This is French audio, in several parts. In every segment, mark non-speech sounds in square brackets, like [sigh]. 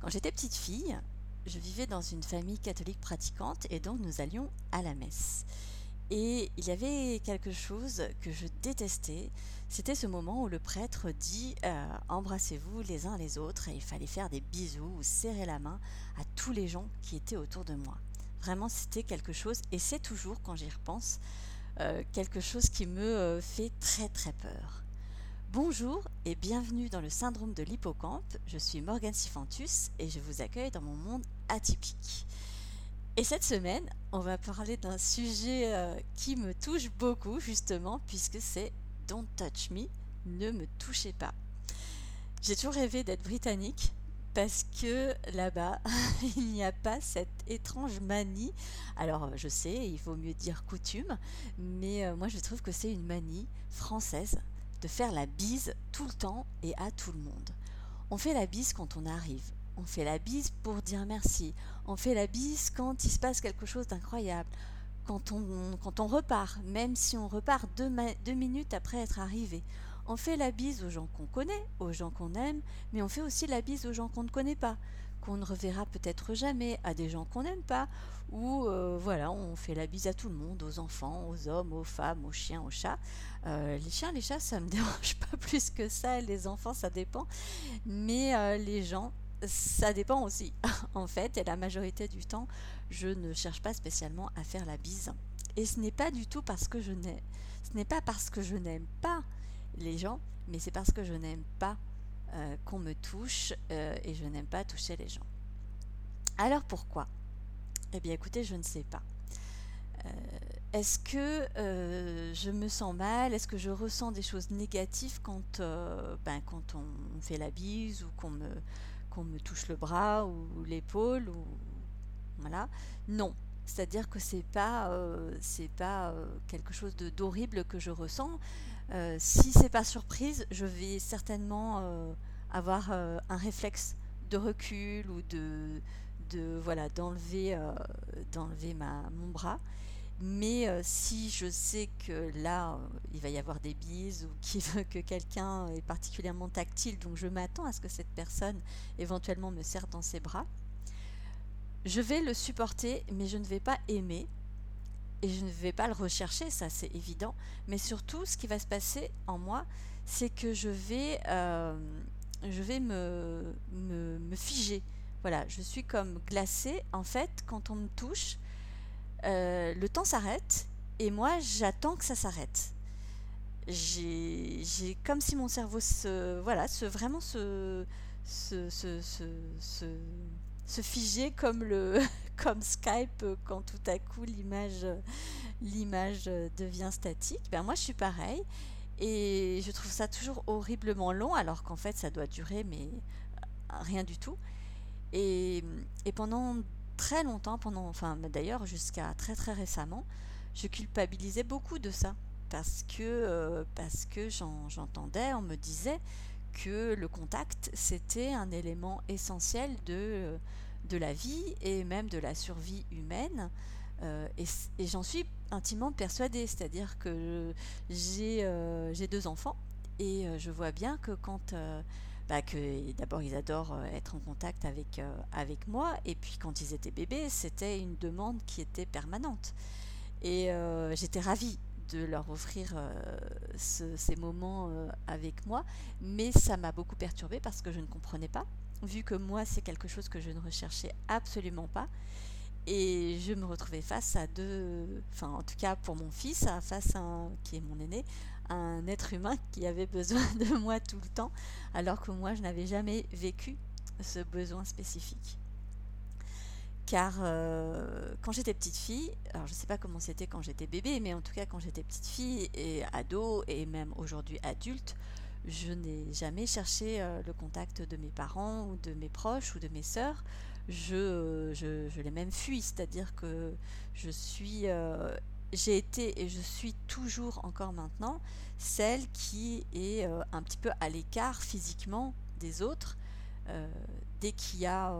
Quand j'étais petite fille, je vivais dans une famille catholique pratiquante et donc nous allions à la messe. Et il y avait quelque chose que je détestais, c'était ce moment où le prêtre dit euh, embrassez-vous les uns les autres et il fallait faire des bisous ou serrer la main à tous les gens qui étaient autour de moi. Vraiment c'était quelque chose, et c'est toujours quand j'y repense, euh, quelque chose qui me euh, fait très très peur. Bonjour et bienvenue dans le syndrome de l'hippocampe. Je suis Morgane Sifantus et je vous accueille dans mon monde atypique. Et cette semaine, on va parler d'un sujet euh, qui me touche beaucoup justement puisque c'est Don't touch me, ne me touchez pas. J'ai toujours rêvé d'être britannique parce que là-bas, [laughs] il n'y a pas cette étrange manie. Alors, je sais, il vaut mieux dire coutume, mais euh, moi je trouve que c'est une manie française de faire la bise tout le temps et à tout le monde. On fait la bise quand on arrive. On fait la bise pour dire merci. On fait la bise quand il se passe quelque chose d'incroyable. Quand on, repart, même si on repart deux, deux minutes après être arrivé. On fait la bise aux gens qu'on connaît, aux gens qu'on aime, mais on fait aussi la bise aux gens qu'on ne connaît pas qu'on ne reverra peut-être jamais, à des gens qu'on n'aime pas, ou euh, voilà, on fait la bise à tout le monde, aux enfants, aux hommes, aux femmes, aux chiens, aux chats. Euh, les chiens, les chats, ça me [laughs] dérange pas plus que ça, les enfants, ça dépend, mais euh, les gens, ça dépend aussi, [laughs] en fait, et la majorité du temps, je ne cherche pas spécialement à faire la bise. Et ce n'est pas du tout parce que je ce n'est pas parce que je n'aime pas les gens, mais c'est parce que je n'aime pas euh, qu'on me touche euh, et je n'aime pas toucher les gens. Alors pourquoi? Eh bien écoutez, je ne sais pas. Euh, est-ce que je me sens mal? Est-ce que je ressens des choses négatives quand, ben, quand on fait la bise ou qu'on me, me touche le bras ou l'épaule ou voilà? Non, c'est-à-dire que c'est pas pas quelque chose d'horrible que je ressens. Euh, si c'est pas surprise, je vais certainement euh, avoir euh, un réflexe de recul ou de, voilà d'enlever d'enlever mon bras. Mais si je sais que là, il va y avoir des bises ou qu'il veut que quelqu'un est particulièrement tactile, donc je m'attends à ce que cette personne éventuellement me serre dans ses bras, je vais le supporter, mais je ne vais pas aimer et je ne vais pas le rechercher, ça c'est évident. Mais surtout, ce qui va se passer en moi, c'est que je vais, euh, je vais me, me, figer. Voilà, je suis comme glacée. En fait, quand on me touche, euh, le temps s'arrête et moi j'attends que ça s'arrête. J'ai comme si mon cerveau se, voilà, se vraiment se, se, se, se se figer comme le comme Skype quand tout à coup l'image l'image devient statique. Ben moi je suis pareil et je trouve ça toujours horriblement long alors qu'en fait ça doit durer mais rien du tout. Et, et pendant très longtemps, pendant enfin d'ailleurs jusqu'à très très récemment, je culpabilisais beaucoup de ça parce que euh, parce que j'entendais, on me disait que le contact, c'était un élément essentiel de, de la vie et même de la survie humaine. Euh, et, j'en suis intimement persuadée, c'est-à-dire que j'ai euh, deux enfants et euh, je vois bien que quand... Bah, que d'abord ils adorent être en contact avec, avec moi et puis quand ils étaient bébés c'était une demande qui était permanente et j'étais ravie de leur offrir ces moments avec moi, mais ça m'a beaucoup perturbée parce que je ne comprenais pas, vu que moi c'est quelque chose que je ne recherchais absolument pas. Et je me retrouvais face à deux, enfin en tout cas pour mon fils, face à un, qui est mon aîné, un être humain qui avait besoin [laughs] de moi tout le temps, alors que moi je n'avais jamais vécu ce besoin spécifique car euh, quand j'étais petite fille, alors je ne sais pas comment c'était quand j'étais bébé, mais en tout cas quand j'étais petite fille et ado et même aujourd'hui adulte, je n'ai jamais cherché euh, le contact de mes parents ou de mes proches ou de mes sœurs. Je, je, l'ai même fui, c'est-à-dire que je suis, euh, j'ai été et je suis toujours encore maintenant celle qui est un petit peu à l'écart physiquement des autres dès qu'il y a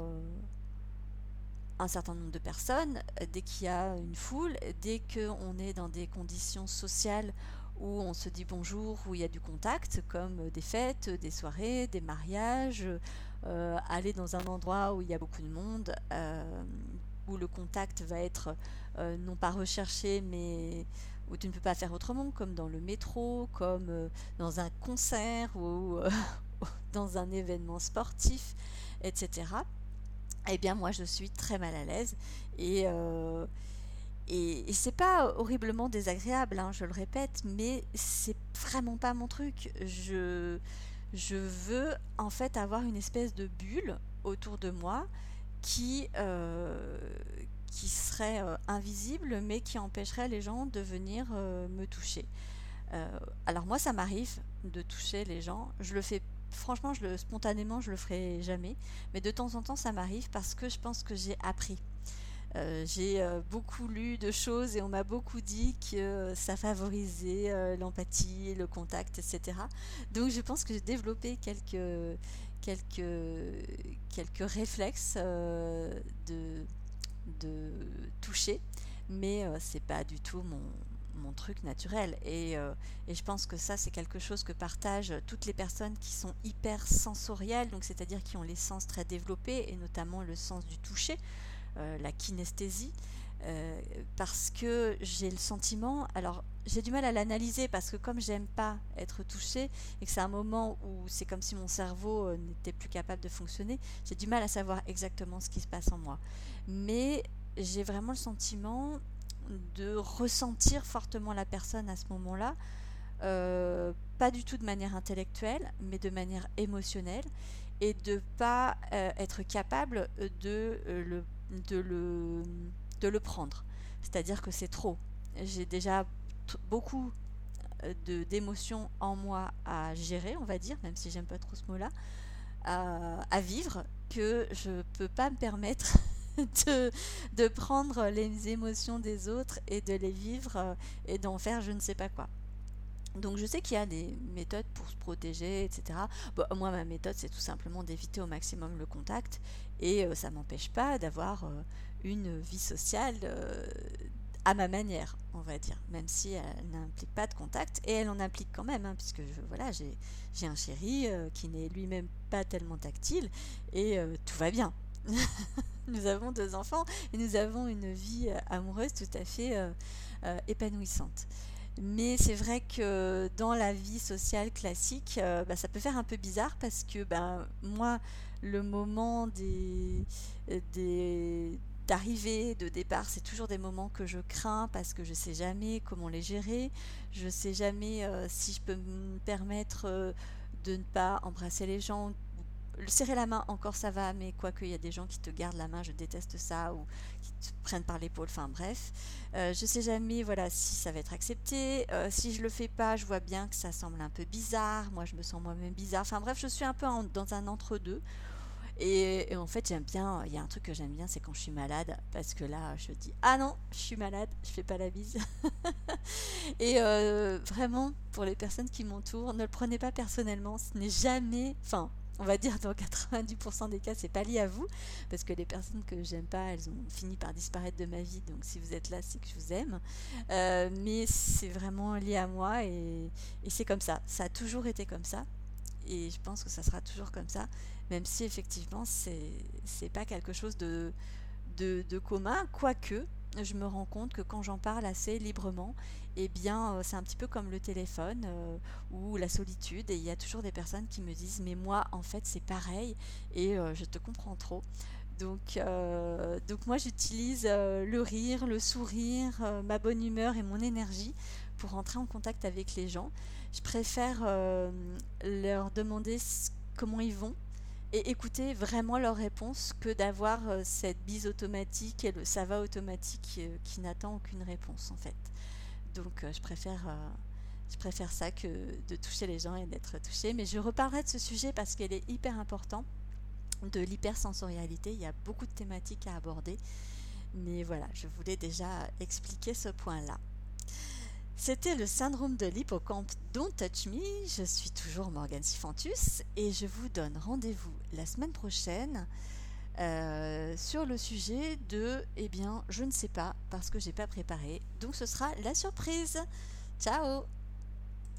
un certain nombre de personnes, dès qu'il y a une foule, dès qu'on est dans des conditions sociales où on se dit bonjour, où il y a du contact, comme des fêtes, des soirées, des mariages, aller dans un endroit où il y a beaucoup de monde, où le contact va être non pas recherché, mais où tu ne peux pas faire autrement, comme dans le métro, comme dans un concert ou [laughs] dans un événement sportif, etc. Eh bien, moi, je suis très mal à l'aise et et, c'est pas horriblement désagréable, hein, je le répète, mais c'est vraiment pas mon truc. Je, je veux en fait avoir une espèce de bulle autour de moi qui, euh, qui serait euh, invisible mais qui empêcherait les gens de venir euh, me toucher. alors moi ça m'arrive de toucher les gens, je le fais franchement je le spontanément je le ferai jamais, mais de temps en temps ça m'arrive parce que je pense que j'ai appris. Euh, j'ai euh, beaucoup lu de choses et on m'a beaucoup dit que ça favorisait euh, l'empathie, le contact, etc. Donc je pense que j'ai développé quelques, quelques, quelques réflexes de, de toucher, mais c'est pas du tout mon, mon truc naturel. Et, et, je pense que ça, c'est quelque chose que partagent toutes les personnes qui sont hyper sensorielles, donc c'est-à-dire qui ont les sens très développés, et notamment le sens du toucher. Euh, la kinesthésie, euh, parce que j'ai le sentiment, alors j'ai du mal à l'analyser parce que comme j'aime pas être touchée et que c'est un moment où c'est comme si mon cerveau euh, n'était plus capable de fonctionner, j'ai du mal à savoir exactement ce qui se passe en moi. Mais j'ai vraiment le sentiment de ressentir fortement la personne à ce moment-là, pas du tout de manière intellectuelle, mais de manière émotionnelle, et de pas être capable de le de le, de le prendre. C'est-à-dire que c'est trop. J'ai déjà beaucoup euh, d'émotions en moi à gérer, on va dire, même si j'aime pas trop ce mot-là, à, vivre, que je peux pas me permettre [laughs] de, de, prendre les émotions des autres et de les vivre euh, et d'en faire je ne sais pas quoi. Donc je sais qu'il y a des méthodes pour se protéger, etc. moi, ma méthode, c'est tout simplement d'éviter au maximum le contact. Et euh, ça m'empêche pas d'avoir euh, une vie sociale euh, à ma manière, on va dire. Même si elle n'implique pas de contact. Et elle en implique quand même, hein, puisque voilà, j'ai un chéri qui n'est lui-même pas tellement tactile. Et tout va bien. [laughs] nous avons deux enfants et nous avons une vie amoureuse tout à fait épanouissante. Mais c'est vrai que dans la vie sociale classique, euh, bah, ça peut faire un peu bizarre parce que ben, moi, le moment des, des d'arrivée, de départ, c'est toujours des moments que je crains parce que je sais jamais comment les gérer, je sais jamais euh, si je peux me permettre euh, de ne pas embrasser les gens, serrer la main, encore ça va, mais quoique il y a des gens qui te gardent la main, je déteste ça, ou qui te prennent par l'épaule, enfin bref. Euh, je sais jamais voilà, si ça va être accepté. Euh, si je le fais pas, je vois bien que ça semble un peu bizarre. Moi, je me sens moi-même bizarre. Enfin bref, je suis un peu dans un entre-deux. Et, en fait, j'aime bien, il y a un truc que j'aime bien, c'est quand je suis malade, parce que là, je dis, ah non, je suis malade, je fais pas la bise. [laughs] et euh, vraiment, pour les personnes qui m'entourent, ne le prenez pas personnellement, ce n'est jamais, enfin, on va dire dans 90% des cas, c'est pas lié à vous, parce que les personnes que j'aime pas, elles ont fini par disparaître de ma vie, donc si vous êtes là, c'est que je vous aime. Euh, mais c'est vraiment lié à moi et, c'est comme ça. Ça a toujours été comme ça, et je pense que ça sera toujours comme ça, même si effectivement, c'est pas quelque chose de, de, de commun, quoique je me rends compte que quand j'en parle assez librement, eh bien, euh, c'est un petit peu comme le téléphone euh, ou la solitude. Et il y a toujours des personnes qui me disent, mais moi, en fait, c'est pareil et euh, je te comprends trop. Donc, donc moi, j'utilise le rire, le sourire, ma bonne humeur et mon énergie pour entrer en contact avec les gens. Je préfère leur demander comment ils vont et écouter vraiment leurs réponses que d'avoir euh, cette bise automatique et le ça va automatique euh, qui n'attend aucune réponse en fait. Donc euh, je préfère je préfère ça que de toucher les gens et d'être touché. Mais je reparlerai de ce sujet parce qu'elle est hyper important de l'hypersensorialité. Il y a beaucoup de thématiques à aborder. Mais voilà, je voulais déjà expliquer ce point-là. C'était le syndrome de l'hippocampe Don't Touch Me. Je suis toujours Morgane Sifantus et je vous donne rendez-vous la semaine prochaine euh, sur le sujet de Eh bien, je ne sais pas parce que j'ai pas préparé. Donc ce sera la surprise. Ciao